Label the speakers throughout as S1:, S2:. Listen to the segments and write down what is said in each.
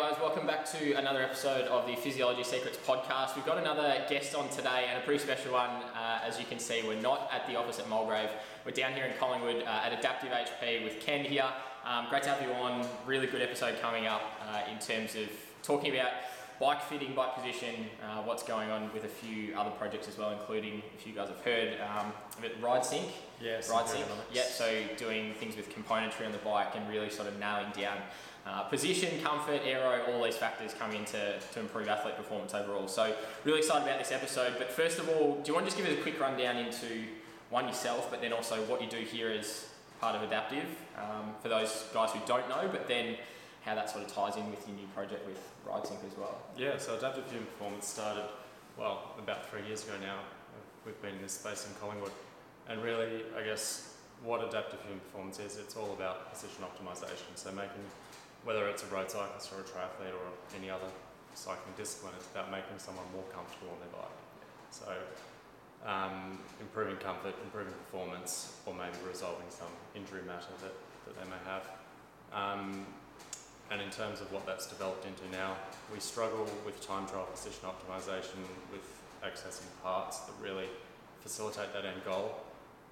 S1: guys, welcome back to another episode of the Physiology Secrets podcast. We've got another guest on today and a pretty special one. Uh, as you can see, we're not at the office at Mulgrave. We're down here in Collingwood uh, at Adaptive HP with Ken here. Um, great to have you on. Really good episode coming up uh, in terms of talking about bike fitting, bike position, uh, what's going on with a few other projects as well, including if you guys have heard um, of it, Ride Sync.
S2: Yes,
S1: Ride Sync. Yeah, so doing things with componentry on the bike and really sort of nailing down uh, position, comfort, aero, all these factors come into to improve athlete performance overall. So really excited about this episode. But first of all, do you want to just give us a quick rundown into one yourself, but then also what you do here as part of Adaptive um, for those guys who don't know, but then how that sort of ties in with your new project with RideSync as well.
S2: Yeah, so Adaptive Human Performance started, well, about three years ago now. We've been in this space in Collingwood. And really, I guess, what Adaptive Human Performance is, it's all about position optimization. So making whether it's a road cyclist or a triathlete or any other cycling discipline, it's about making someone more comfortable on their bike. So um, improving comfort, improving performance, or maybe resolving some injury matter that, that they may have. Um, and in terms of what that's developed into now, we struggle with time trial position optimization with accessing parts that really facilitate that end goal.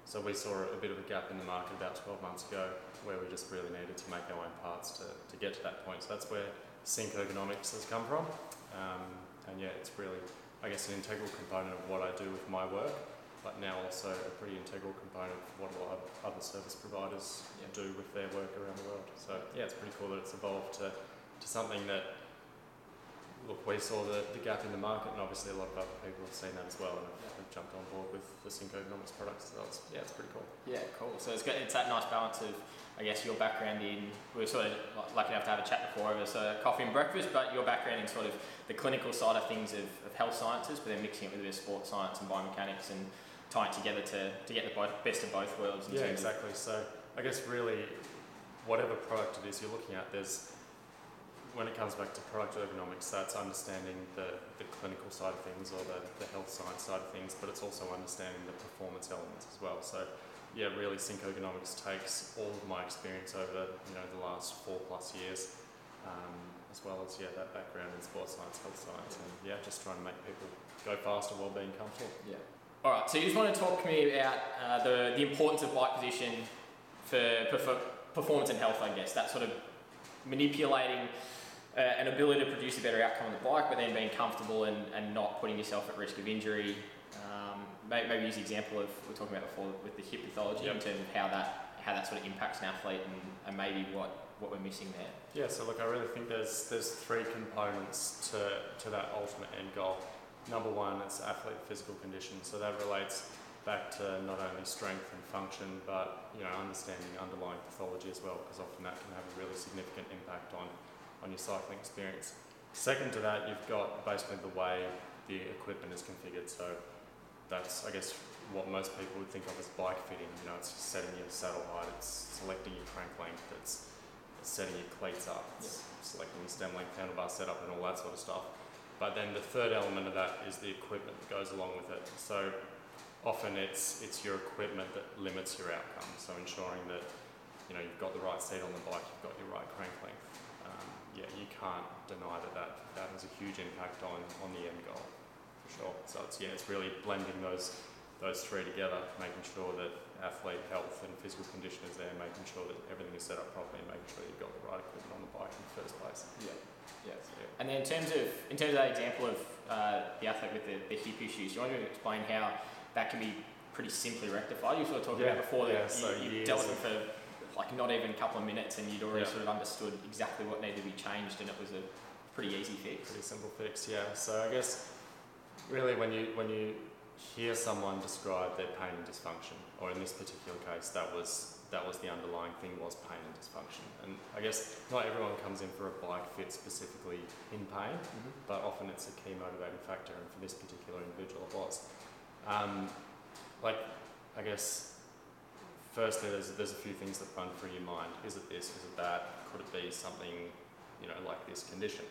S2: So we saw a bit of a gap in the market about 12 months ago where we just really needed to make our own parts to, to get to that point. So that's where Sync Ergonomics has come from. Um, and yeah, it's really, I guess, an integral component of what I do with my work, but now also a pretty integral component of what a lot of other service providers
S1: Yeah.
S2: do with their work around the world. So yeah, it's pretty cool that it's evolved to, to something that look, we saw the, the gap in the market, and obviously a lot of other people have seen that as well and have, have jumped on board with the Sync Ergonomics products. So it's, yeah, it's pretty cool.
S1: Yeah, cool. So it's got it's that nice balance of, I guess, your background in we were sort of lucky enough to have a chat before over so coffee and breakfast, but your background in sort of the clinical side of things of, of health sciences, but then mixing it with a bit of sports science and biomechanics and tying it together to, to get the both, best of both worlds.
S2: Yeah, exactly. So I guess really, whatever product it is you're looking at, there's when it comes back to product ergonomics, that's understanding the, the clinical side of things or the, the health science side of things, but it's also understanding the performance elements as well. So yeah, really Sync Ergonomics takes all of my experience over you know the last four plus years, um, as well as yeah that background in sports science, health science, and yeah, just trying to make people go faster while being comfortable.
S1: Yeah. All right. So you just want to talk to me about uh, the the importance of bike position for, for performance and health, I guess. That sort of manipulating uh, an ability to produce a better outcome on the bike, but then being comfortable and, and not putting yourself at risk of injury. Um, maybe, maybe use the example of we are talking about before with the hip pathology in terms of how that how that sort of impacts an athlete and, and maybe what, what we're missing there.
S2: Yeah, so look, I really think there's there's three components to, to that ultimate end goal. Number one, it's athlete physical condition. So that relates back to not only strength and function, but you know understanding underlying pathology as well, because often that can have a really significant impact on on your cycling experience. Second to that, you've got basically the way the equipment is configured. So that's I guess what most people would think of as bike fitting. You know, it's setting your saddle height, it's selecting your crank length, it's setting your cleats up, it's selecting your stem length, handlebar setup, and all that sort of stuff. But then the third element of that is the equipment that goes along with it. So often it's it's your equipment that limits your outcome. So ensuring that you know you've got the right seat on the bike, you've got your right crank length. Yeah, you can't deny that, that that has a huge impact on on the end goal for sure. So it's yeah, it's really blending those those three together, making sure that athlete health and physical condition is there, making sure that everything is set up properly, and making sure you've got the right equipment on the bike in the first place.
S1: Yeah. Yeah.
S2: Yeah.
S1: And then in terms of in terms of that example of uh, the athlete with the, the hip issues, do you want to explain how that can be pretty simply rectified. You were sort of talking
S2: Yeah,
S1: about before that
S2: yeah,
S1: you,
S2: so
S1: you dealt with it for like not even a couple of minutes, and you'd already
S2: Yeah.
S1: sort of understood exactly what needed to be changed, and it was a pretty easy fix.
S2: Pretty simple fix, yeah. So I guess really when you when you hear someone describe their pain and dysfunction, or in this particular case, that was that was the underlying thing was pain and dysfunction. And I guess not everyone comes in for a bike fit specifically in pain, but often it's a key motivating factor, and for this particular individual, it was. Um, like, I guess, firstly, there's, there's a few things that run through your mind. Is it this? Is it that? Could it be something, you know, like this condition?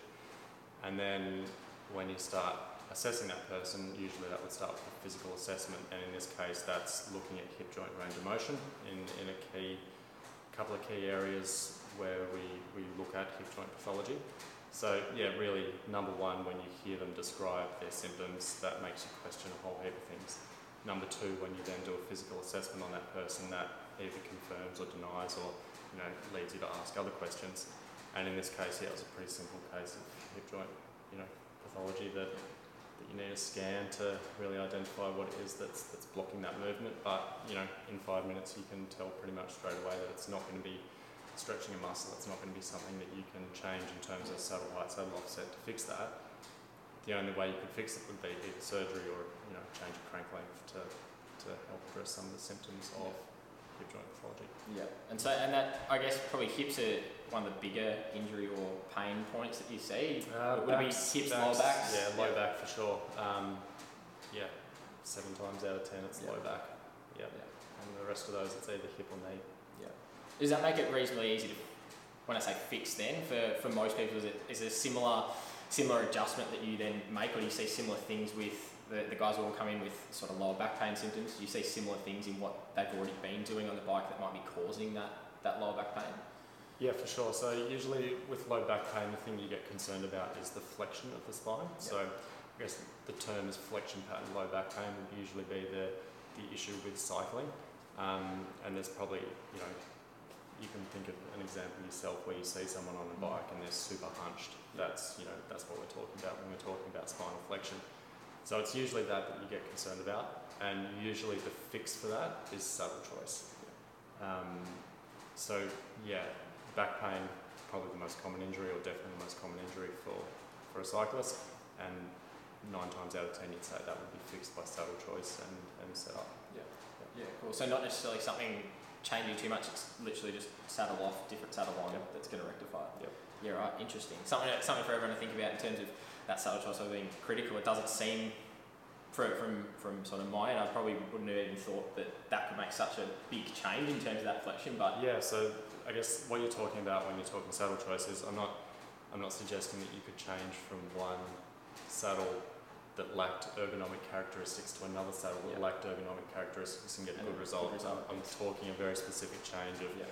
S2: And then when you start assessing that person, usually that would start with a physical assessment, and in this case, that's looking at hip joint range of motion in, in a key couple of key areas where we, we look at hip joint pathology. So yeah, really, number one, when you hear them describe their symptoms, that makes you question a whole heap of things. Number two, when you then do a physical assessment on that person, that either confirms or denies, or you know, leads you to ask other questions. And in this case, yeah, it was a pretty simple case of hip joint, you know, pathology that that you need a scan to really identify what it is that's that's blocking that movement. But you know, in five minutes, you can tell pretty much straight away that it's not going to be stretching a muscle. It's not going to be something that you can change in terms of saddle height, saddle offset to fix that. The only way you could fix it would be either surgery or you know change of crank length to, to help address some of the symptoms of hip joint pathology.
S1: Yeah, and so and that I guess probably hips are one of the bigger injury or pain points that you see.
S2: Uh,
S1: Would it be
S2: backs-
S1: hips, lower backs?
S2: Yeah, low
S1: Yeah.
S2: back for sure. Um, yeah, seven times out of ten it's
S1: Yeah.
S2: low back. Yeah.
S1: Yeah.
S2: and the rest of those it's either hip or knee.
S1: Yeah, Does that make it reasonably easy to, when I say fix then, for, for most people, is it is it a similar similar adjustment that you then make, or do you see similar things with the, the guys who all come in with sort of lower back pain symptoms? Do you see similar things in what they've already been doing on the bike that might be causing that, that lower back pain?
S2: Yeah, for sure. So usually with low back pain, the thing you get concerned about is the flexion of the spine.
S1: Yep.
S2: So I guess the term is flexion pattern low back pain would usually be the, the issue with cycling. Um, and there's probably, you know, you can think of an example yourself where you see someone on a bike and they're super hunched. That's, you know, that's what we're talking about when we're talking about spinal flexion. So it's usually that that you get concerned about. And usually the fix for that is saddle choice. Um, so yeah, back pain probably the most common injury, or definitely the most common injury for, for a cyclist. And nine times out of ten, you'd say that would be fixed by saddle choice and, and set up.
S1: Yeah, cool. So not necessarily something changing too much. It's literally just saddle off, different saddle on
S2: Yep.
S1: that's going to rectify it.
S2: Yep.
S1: Yeah, right. Interesting. Something something for everyone to think about in terms of that saddle choice of being critical. It doesn't seem, for, from from sort of my end, I probably wouldn't have even thought that that could make such a big change in terms of that flexion. But
S2: Yeah, so I guess what you're talking about when you're talking saddle choice is I'm not I'm not suggesting that you could change from one saddle that lacked ergonomic characteristics to another saddle that
S1: Yeah.
S2: lacked ergonomic characteristics and get
S1: And
S2: good
S1: good
S2: result. I'm, I'm talking a very specific change of
S1: yeah,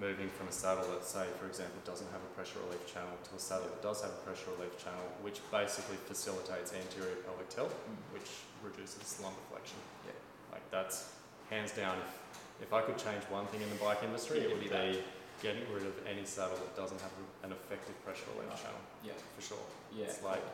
S2: moving from a saddle that, say, for example, doesn't have a pressure relief channel to a saddle that does have a pressure relief channel, which basically facilitates anterior pelvic tilt,
S1: Mm.
S2: which reduces lumbar flexion.
S1: Yeah.
S2: Like that's hands down. If, if I could change one thing in the bike industry, it would
S1: be
S2: getting rid of any saddle that doesn't have an effective pressure relief
S1: Right.
S2: channel,
S1: yeah,
S2: for sure.
S1: yeah.
S2: It's like,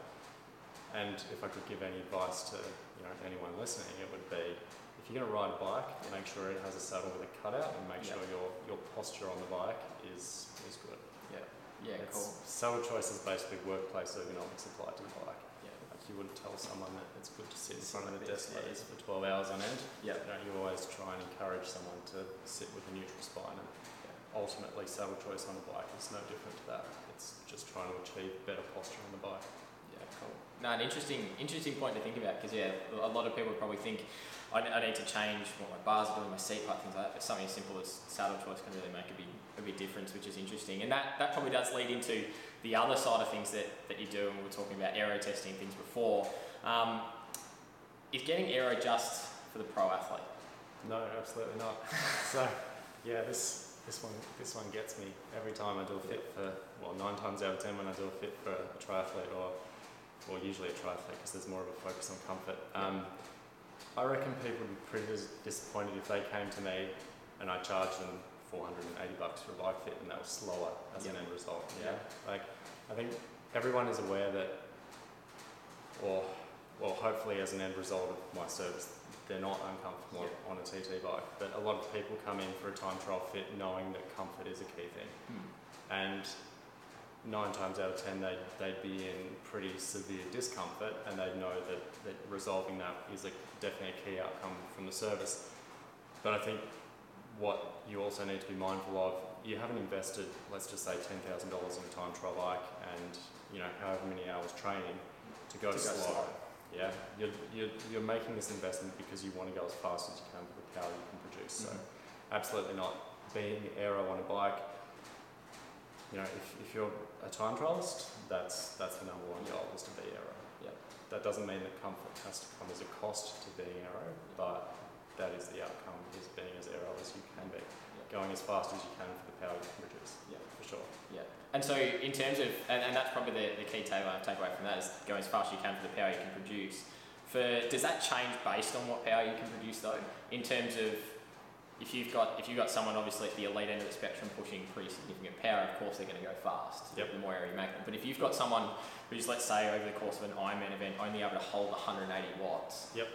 S2: and if I could give any advice to you know anyone listening, it would be if you're going to ride a bike, make sure it has a saddle with a cutout, and make
S1: Yeah.
S2: sure your, your posture on the bike is is good.
S1: yeah,
S2: It's-
S1: cool.
S2: Saddle choice is basically workplace ergonomics applied to the bike.
S1: Yeah,
S2: Like you wouldn't tell someone that it's good to sit in front of a desk like
S1: yeah.
S2: this for 12 hours on end.
S1: yeah,
S2: You know, you always try and encourage someone to sit with a neutral spine, and ultimately, saddle choice on a bike is no different to that. It's just trying to achieve better posture on the bike.
S1: Yeah, cool. No, an interesting, interesting point to think about because yeah, a lot of people probably think I, I need to change what my bars are doing, my seat height, things like that. But something as simple as saddle choice can really make a big, a big difference, which is interesting. And that, that probably does lead into the other side of things that, that you do. And we were talking about aero testing things before. Um, is getting aero just for the pro athlete?
S2: No, absolutely not. so, yeah, this this one this one gets me every time I do a fit for well nine times out of ten when I do a fit for a triathlete or or usually a triathlete because there's more of a focus on comfort. Um, I reckon people would be pretty dis- disappointed if they came to me and I charged them 480 bucks for a bike fit and that was slower as an end result.
S1: Yeah.
S2: Like, I think everyone is aware that, or well, hopefully as an end result of my service, they're not uncomfortable on a TT bike. But a lot of people come in for a time trial fit knowing that comfort is a key thing, and nine times out of ten they'd, they'd be in pretty severe discomfort and they'd know that, that resolving that is a, definitely a key outcome from the service. But I think what you also need to be mindful of, you haven't invested, let's just say $10,000 in a time trial bike and you know however many hours training to go
S1: To go
S2: slow.
S1: slow.
S2: Yeah, you're, you're, you're making this investment because you want to go as fast as you can with the power you can produce. So
S1: Mhm.
S2: absolutely not. Being aero on a bike, you know, if, if you're a time trialist, that's that's the number one goal is to be aero.
S1: Yeah.
S2: That doesn't mean that comfort has to come as a cost to being aero, but that is the outcome is being as aero as you can be.
S1: Yeah.
S2: going as fast as you can for the power you can produce.
S1: Yeah.
S2: for sure. Yeah.
S1: And so, in terms of, and, and that's probably the, the key takeaway, takeaway from that is going as fast as you can for the power you can produce. For does that change based on what power you can produce though? In terms of if you've got if you've got someone obviously at the elite end of the spectrum pushing pretty significant power, of course they're going to go fast.
S2: Yep.
S1: The more aero you make them. But if you've got someone who's let's say over the course of an Ironman event only able to hold 180 watts.
S2: Yep.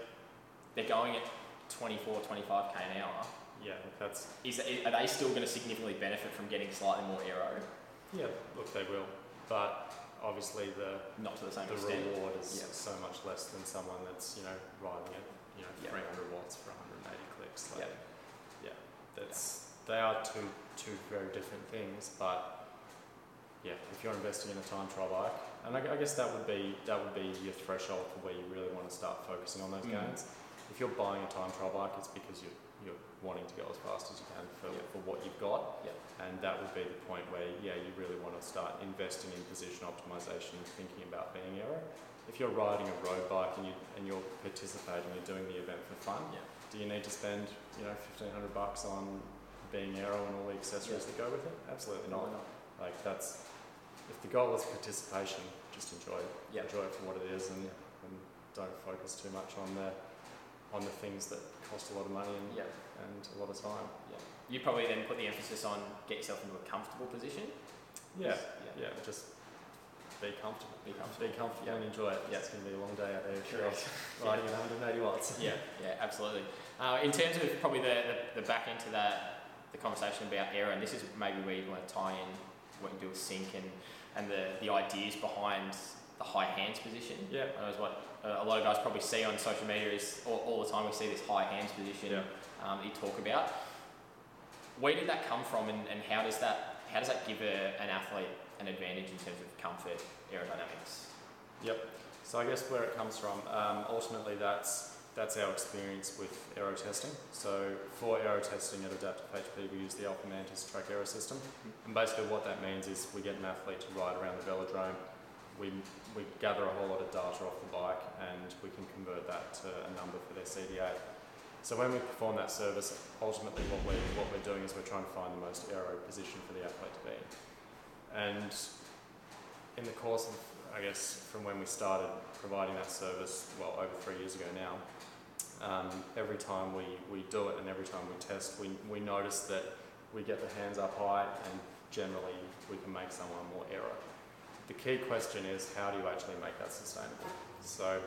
S1: They're going at 24, 25k an hour.
S2: Yeah, that's
S1: Is are they still going to significantly benefit from getting slightly more aero?
S2: yeah. Look, they will, but obviously the
S1: Not to the same
S2: the
S1: extent.
S2: reward is
S1: Yeah.
S2: so much less than someone that's you know riding at you know
S1: Yeah.
S2: 300 watts for 180 clicks. Like,
S1: Yeah.
S2: Yeah, they are two two very different things. But yeah, if you're investing in a time trial bike, and I, I guess that would be that would be your threshold for where you really want to start focusing on those
S1: Mm.
S2: gains. If you're buying a time trial bike, it's because you're you're wanting to go as fast as you can for,
S1: Yeah.
S2: for what you've got.
S1: Yeah.
S2: And that would be the point where, yeah, you really want to start investing in position optimization and thinking about being aero. If you're riding a road bike and, you, and you're participating, you're doing the event for fun,
S1: Yeah.
S2: Do you need to spend, you know, 1500 bucks on being aero and all the accessories that go with it? Absolutely not. Like, that's, if the goal is participation, just enjoy it.
S1: Yeah.
S2: Enjoy it for what it is and,
S1: Yeah.
S2: and don't focus too much on the, on the things that cost a lot of money and,
S1: Yeah.
S2: and a lot of time. Yeah.
S1: You probably then put the emphasis on get yourself into a comfortable position.
S2: Yeah,
S1: Yeah.
S2: yeah, just be comfortable.
S1: Be comfortable.
S2: Be comfortable
S1: Yeah.
S2: and enjoy it.
S1: Yeah.
S2: It's going to be a long day out there
S1: Sure
S2: riding at 180 watts.
S1: Yeah, yeah, absolutely. Uh, in terms of probably the, the, the back end to that, the conversation about aero, and this is maybe where you want to tie in what you do with sync and, and the, the ideas behind the high hands position.
S2: Yeah.
S1: I know is what uh, a lot of guys probably see on social media is all, all the time we see this high hands position
S2: Yeah.
S1: um, that you talk about. Where did that come from, and, and how does that how does that give a, an athlete an advantage in terms of comfort, aerodynamics? Yep.
S2: So I guess where it comes from, um, ultimately that's that's our experience with aero testing. So for aero testing at Adaptive HP, we use the Alphamantis track aero system. And basically what that means is we get an athlete to ride around the velodrome, we, we gather a whole lot of data off the bike and we can convert that to a number for their CDA. So when we perform that service, ultimately what we're, what we're doing is we're trying to find the most aero position for the athlete to be in. And in the course of, I guess, from when we started providing that service, well, over three years ago now, um, every time we, we do it and every time we test, we, we notice that we get the hands up high and generally we can make someone more aero. The key question is how do you actually make that sustainable? So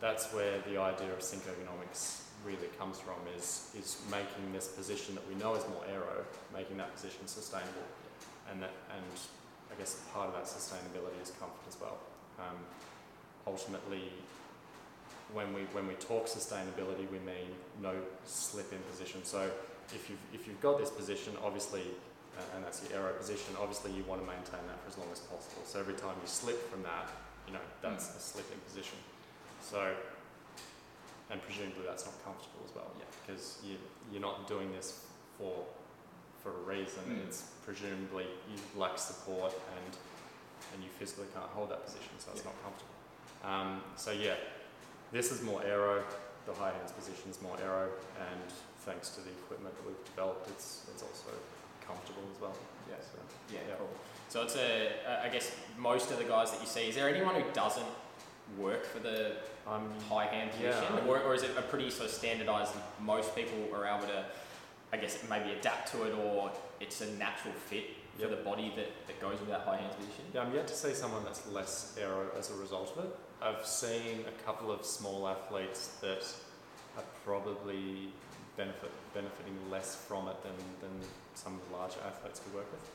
S2: that's where the idea of sync ergonomics really comes from is, is making this position that we know is more aero, making that position sustainable. And, that, and I guess part of that sustainability is comfort as well. Um, ultimately, when we when we talk sustainability, we mean no slip in position. So if you've if you've got this position, obviously, uh, and that's your aero position, obviously you want to maintain that for as long as possible. So every time you slip from that, you know that's a slip in position. So and presumably that's not comfortable as well,
S1: Yeah.
S2: because you you're not doing this for for a reason.
S1: Mm.
S2: It's presumably you lack support and and you physically can't hold that position, so it's
S1: Yeah.
S2: not comfortable. Um, so yeah, this is more aero. The high hands position is more aero, and thanks to the equipment that we've developed, it's it's also comfortable as well.
S1: Yeah.
S2: So,
S1: Yeah,
S2: Yeah.
S1: cool. So it's a, I guess most of the guys that you see, is there anyone who doesn't work for the
S2: I'm
S1: high hand
S2: Yeah.
S1: position? Or, or is it a pretty sort of standardized, most people are able to, I guess, maybe adapt to it or it's a natural fit for the body that, that goes with that high hands position?
S2: Yeah, I'm yet to see someone that's less aero as a result of it. I've seen a couple of small athletes that are probably benefit benefiting less from it than, than some of the larger athletes we work with.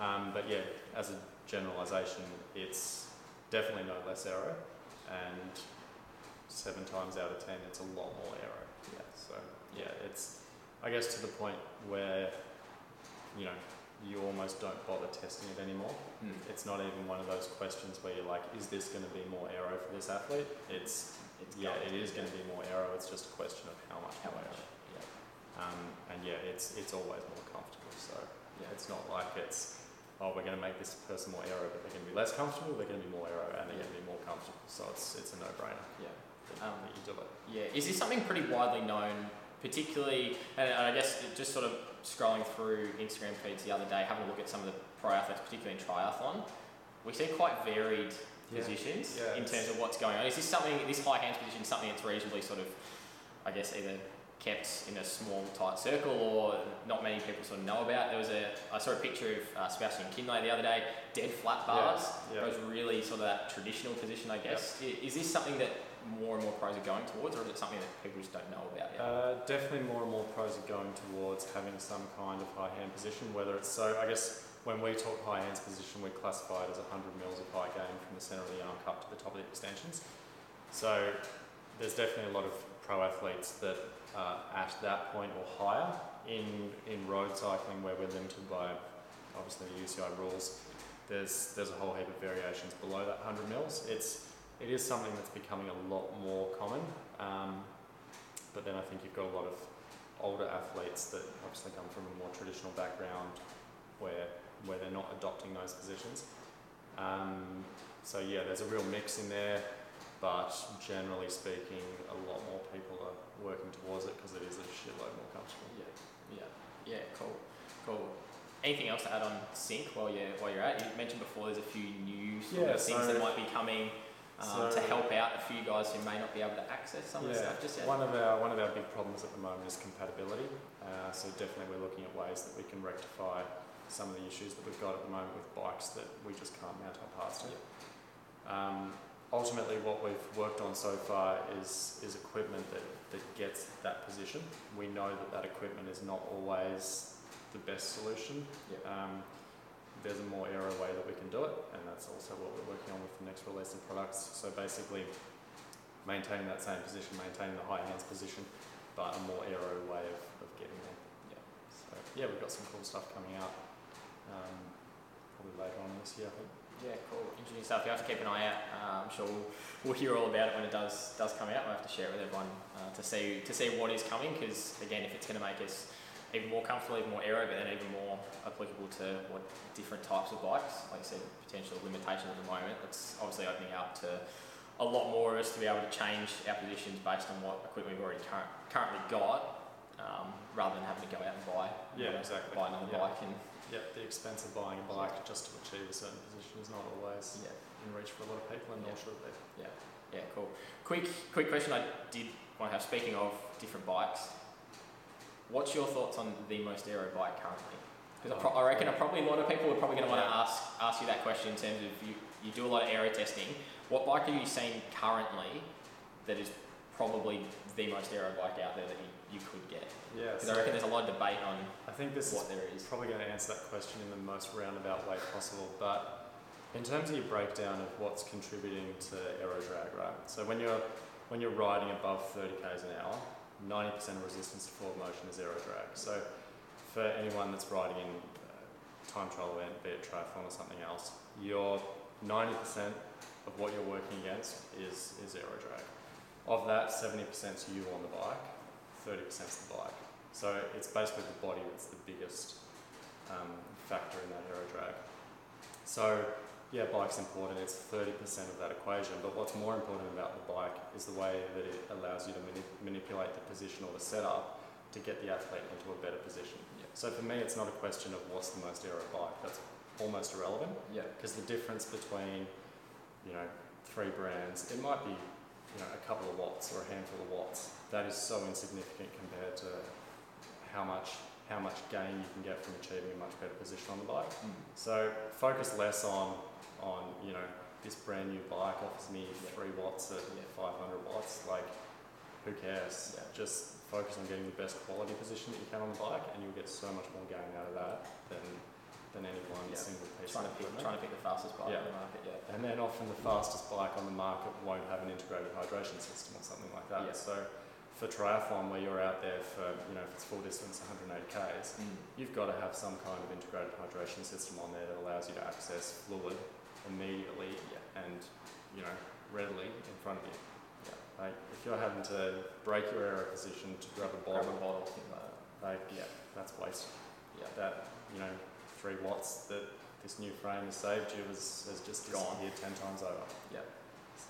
S2: Um, but yeah, as a generalisation, it's definitely no less aero, and seven times out of ten, it's a lot more aero.
S1: Yeah.
S2: So yeah, it's I guess to the point where you know you almost don't bother testing it anymore.
S1: Hmm.
S2: It's not even one of those questions where you're like, is this going to be more aero for this athlete? It's
S1: It's
S2: yeah, it is going to be more aero. It's just a question of how much
S1: How
S2: more
S1: much?
S2: aero.
S1: Yeah.
S2: Um, and yeah, it's it's always more comfortable. So
S1: Yeah.
S2: it's not like it's oh we're going to make this person more aero, but they're going to be less comfortable. They're going to be more aero, and they're
S1: Yeah.
S2: going to be more comfortable. So it's it's a no brainer
S1: Yeah.
S2: that,
S1: Um,
S2: that you do it.
S1: Yeah. Is this something pretty widely known particularly, and I guess just sort of scrolling through Instagram feeds the other day, having a look at some of the pro athletes, particularly in triathlon, we see quite varied
S2: Yeah.
S1: positions
S2: Yeah,
S1: in terms of what's going on. Is this something, this high hands position, something that's reasonably sort of, I guess, either kept in a small tight circle or not many people sort of know about? There was a, I saw a picture of uh, Sebastian Kienle the other day, dead flat bars.
S2: Yeah,
S1: It was really sort of that traditional position, I guess. I- Is this something that more and more pros are going towards, or is it something that people just don't know about yet?
S2: Uh, definitely more and more pros are going towards having some kind of high hand position, whether it's so, I guess when we talk high hands position, we classify it as 100 mils of high gain from the centre of the arm cup to the top of the extensions. So there's definitely a lot of pro athletes that are at that point or higher in, in road cycling where we're limited by obviously the UCI rules. There's, there's a whole heap of variations below that 100 mils. It's, it is something that's becoming a lot more common. Um, but then I think you've got a lot of older athletes that obviously come from a more traditional background where where they're not adopting those positions. Um, so yeah, there's a real mix in there, but generally speaking, a lot more people are working towards it because it is a shitload more comfortable.
S1: Yeah, yeah, yeah. Cool, cool. Anything else to add on sync while you're while you're at? You mentioned before there's a few new sort
S2: Yeah,
S1: of things
S2: so-
S1: that might be coming um, to help out a few guys who may not be able to access some of the stuff just.
S2: One of our one of our big problems at the moment is compatibility. Uh, so definitely we're looking at ways that we can rectify some of the issues that we've got at the moment with bikes that we just can't mount our parts to. Um, ultimately, what we've worked on so far is is equipment that, that gets that position. We know that that equipment is not always the best solution.
S1: Yep.
S2: Um, there's a more aero way that we can do it, and that's also what we're working on with the next release of products. So basically, maintaining that same position, maintaining the high hands position, but a more aero way of, of getting there.
S1: Yeah.
S2: So yeah, we've got some cool stuff coming out. Um, probably later on this year, I think.
S1: Yeah, cool. Interesting stuff. You have to keep an eye out. Uh, I'm sure we'll, we'll hear all about it when it does does come out. We'll have to share it with everyone uh, to see to see what is coming. Because again, if it's going to make us even more comfortable, even more aero, but then even more applicable to what different types of bikes, like I said, potential limitations at the moment. It's obviously opening up to a lot more of us to be able to change our positions based on what equipment we've already current, currently got, um, rather than having to go out and buy
S2: Yeah,
S1: another-
S2: exactly.
S1: buy another
S2: Yeah.
S1: bike and
S2: Yeah, the expense of buying a bike just to achieve a certain position is not always
S1: yeah.
S2: in reach for a lot of people, and nor
S1: Yeah.
S2: should it be.
S1: Yeah, cool. Quick, quick question I did want to have. Speaking of different bikes, what's your thoughts on the most aero bike currently? Because I, pro- I oh, reckon probably a lot of people are probably going to want to ask ask you that question in terms of you, you do a lot of aero testing. What bike are you seeing currently that is probably the most aero bike out there that you, you could get?
S2: Yeah,
S1: Because I reckon there's a lot of debate on
S2: I think this is
S1: what there is.
S2: probably going to answer that question in the most roundabout way possible. But in terms of your breakdown of what's contributing to aero drag, right? So when you're when you're riding above 30 k's an hour, 90% of resistance to forward motion is aero drag. So for anyone that's riding in uh, time trial event, be it triathlon or something else, your 90% of what you're working against is is aero drag. Of that, 70% is you on the bike, 30% is the bike. So it's basically the body that's the biggest um, factor in that aero drag. So yeah, bike's important. It's 30% of that equation. But what's more important about the bike is the way that it allows you to mani- manipulate the position or the setup to get the athlete into a better position.
S1: Yeah.
S2: So for me, it's not a question of what's the most aero bike. That's almost irrelevant
S1: Yeah.
S2: because the difference between you know three brands, it might be you know a couple of watts or a handful of watts. That is so insignificant compared to how much how much gain you can get from achieving a much better position on the bike.
S1: Mm.
S2: So focus less on on you know this brand new bike offers me three watts at
S1: Yeah.
S2: 500 watts. Like who cares?
S1: Yeah.
S2: Just focus on getting the best quality position that you can on the bike, and you'll get so much more gain out of that than than any one
S1: Yeah.
S2: single piece
S1: Trying
S2: of
S1: to pick trying to pick the fastest bike
S2: Yeah.
S1: in the market. Yeah.
S2: And then often the fastest bike on the market won't have an integrated hydration system or something like that. So for triathlon, where you're out there for you know if it's full distance 180 k's,
S1: Mm.
S2: you've got to have some kind of integrated hydration system on there that allows you to access fluid immediately
S1: Yeah.
S2: and you know readily in front of you.
S1: Yeah.
S2: Like if you're having to break your aero position to grab a
S1: Grab
S2: bottle,
S1: a bottle, like
S2: yeah, that's wasted.
S1: Yeah.
S2: That you know three watts that this new frame has saved you has, has just
S1: Gone.
S2: here ten times over.
S1: Yeah.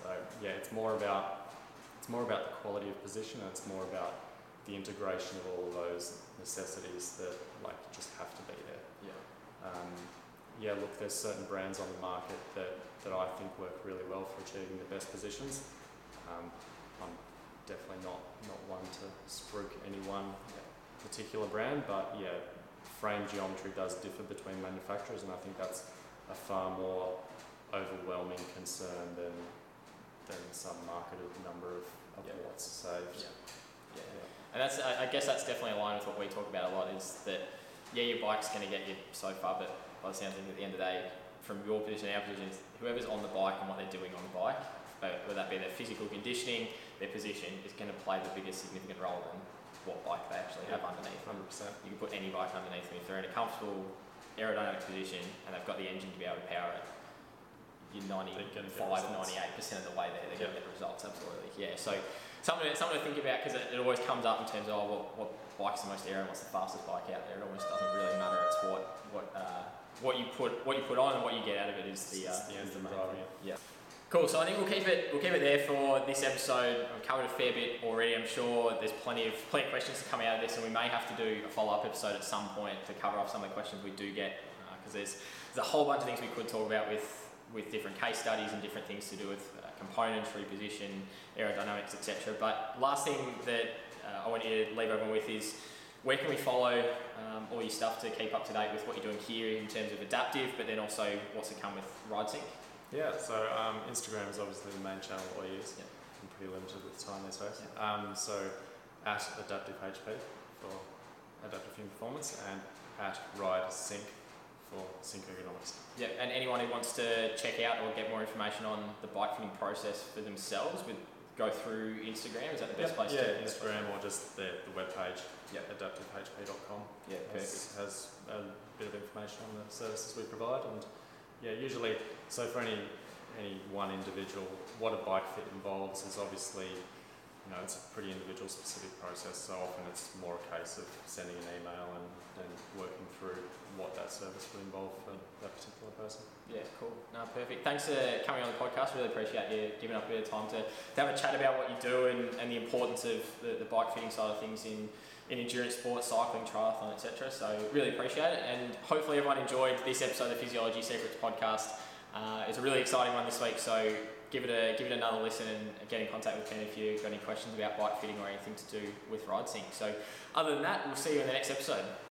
S2: So yeah, it's more about it's more about the quality of position and it's more about the integration of all those necessities that like just have to be there.
S1: Yeah.
S2: Um, yeah, look, there's certain brands on the market that, that I think work really well for achieving the best positions. Um, I'm definitely not, not one to spruik any one particular brand, but yeah, frame geometry does differ between manufacturers, and I think that's a far more overwhelming concern than than some marketed number of, of
S1: Yeah.
S2: watts saved.
S1: Yeah. Yeah. And that's, I I guess that's definitely aligned with what we talk about a lot is that, yeah, your bike's going to get you so far, but by the sounds of it, at the end of the day, from your position, our position, is whoever's on the bike and what they're doing on the bike, whether that be their physical conditioning, their position, is going to play the biggest significant role in what bike they actually have underneath.
S2: Hundred percent.
S1: You can put any bike underneath them if they're in a comfortable aerodynamic position and they've got the engine to be able to power it. You're 95,
S2: They're gonna get results.
S1: 98% of the way there, they're going to get results, absolutely. Yeah, so something, to- something to think about because it, it always comes up in terms of oh, what, what bike's the most aero and what's the fastest bike out there. It almost doesn't really matter. It's what, what, uh, what you put what you put on and what you get out of it is the, uh,
S2: It's the
S1: is
S2: engine
S1: main thing. Yeah. Cool. So I think we'll keep it we'll keep it there for this episode. We've covered a fair bit already. I'm sure there's plenty of plenty of questions to come out of this, and we may have to do a follow up episode at some point to cover off some of the questions we do get because there's there's a whole bunch of things we could talk about with with different case studies and different things to do with uh, componentry, position, aerodynamics, etc. But last thing that uh, I want you to leave everyone with is where can we follow um, all your stuff to keep up to date with what you're doing here in terms of adaptive, but then also what's to come with RideSync?
S2: Yeah, so um, Instagram is obviously the main channel I use.
S1: Yeah.
S2: I'm pretty limited with time these days. Um, so at Adaptive HP for Adaptive Human Performance and at Ride Sync for Sync Ergonomics.
S1: Yeah, and anyone who wants to check out or get more information on the bike fitting process for themselves, would go through Instagram. Is that the best place
S2: yeah,
S1: to?
S2: Instagram or just the, the webpage,
S1: Yep.
S2: adaptivehp.com.
S1: Yeah,
S2: has, has a bit of information on the services we provide and yeah usually so for any any one individual what a bike fit involves is obviously you know it's a pretty individual specific process so often it's more a case of sending an email and, and working through what that service would involve for that particular person
S1: Yeah, cool. No, perfect. Thanks for coming on the podcast. Really appreciate you giving up a bit of time to, to have a chat about what you do and, and the importance of the, the bike fitting side of things in, in endurance sports, cycling, triathlon, etc. So really appreciate it. And hopefully everyone enjoyed this episode of Physiology Secrets podcast. Uh, it's a really exciting one this week. So give it a give it another listen and get in contact with Ken if you've got any questions about bike fitting or anything to do with RideSync. So other than that, we'll see you in the next episode.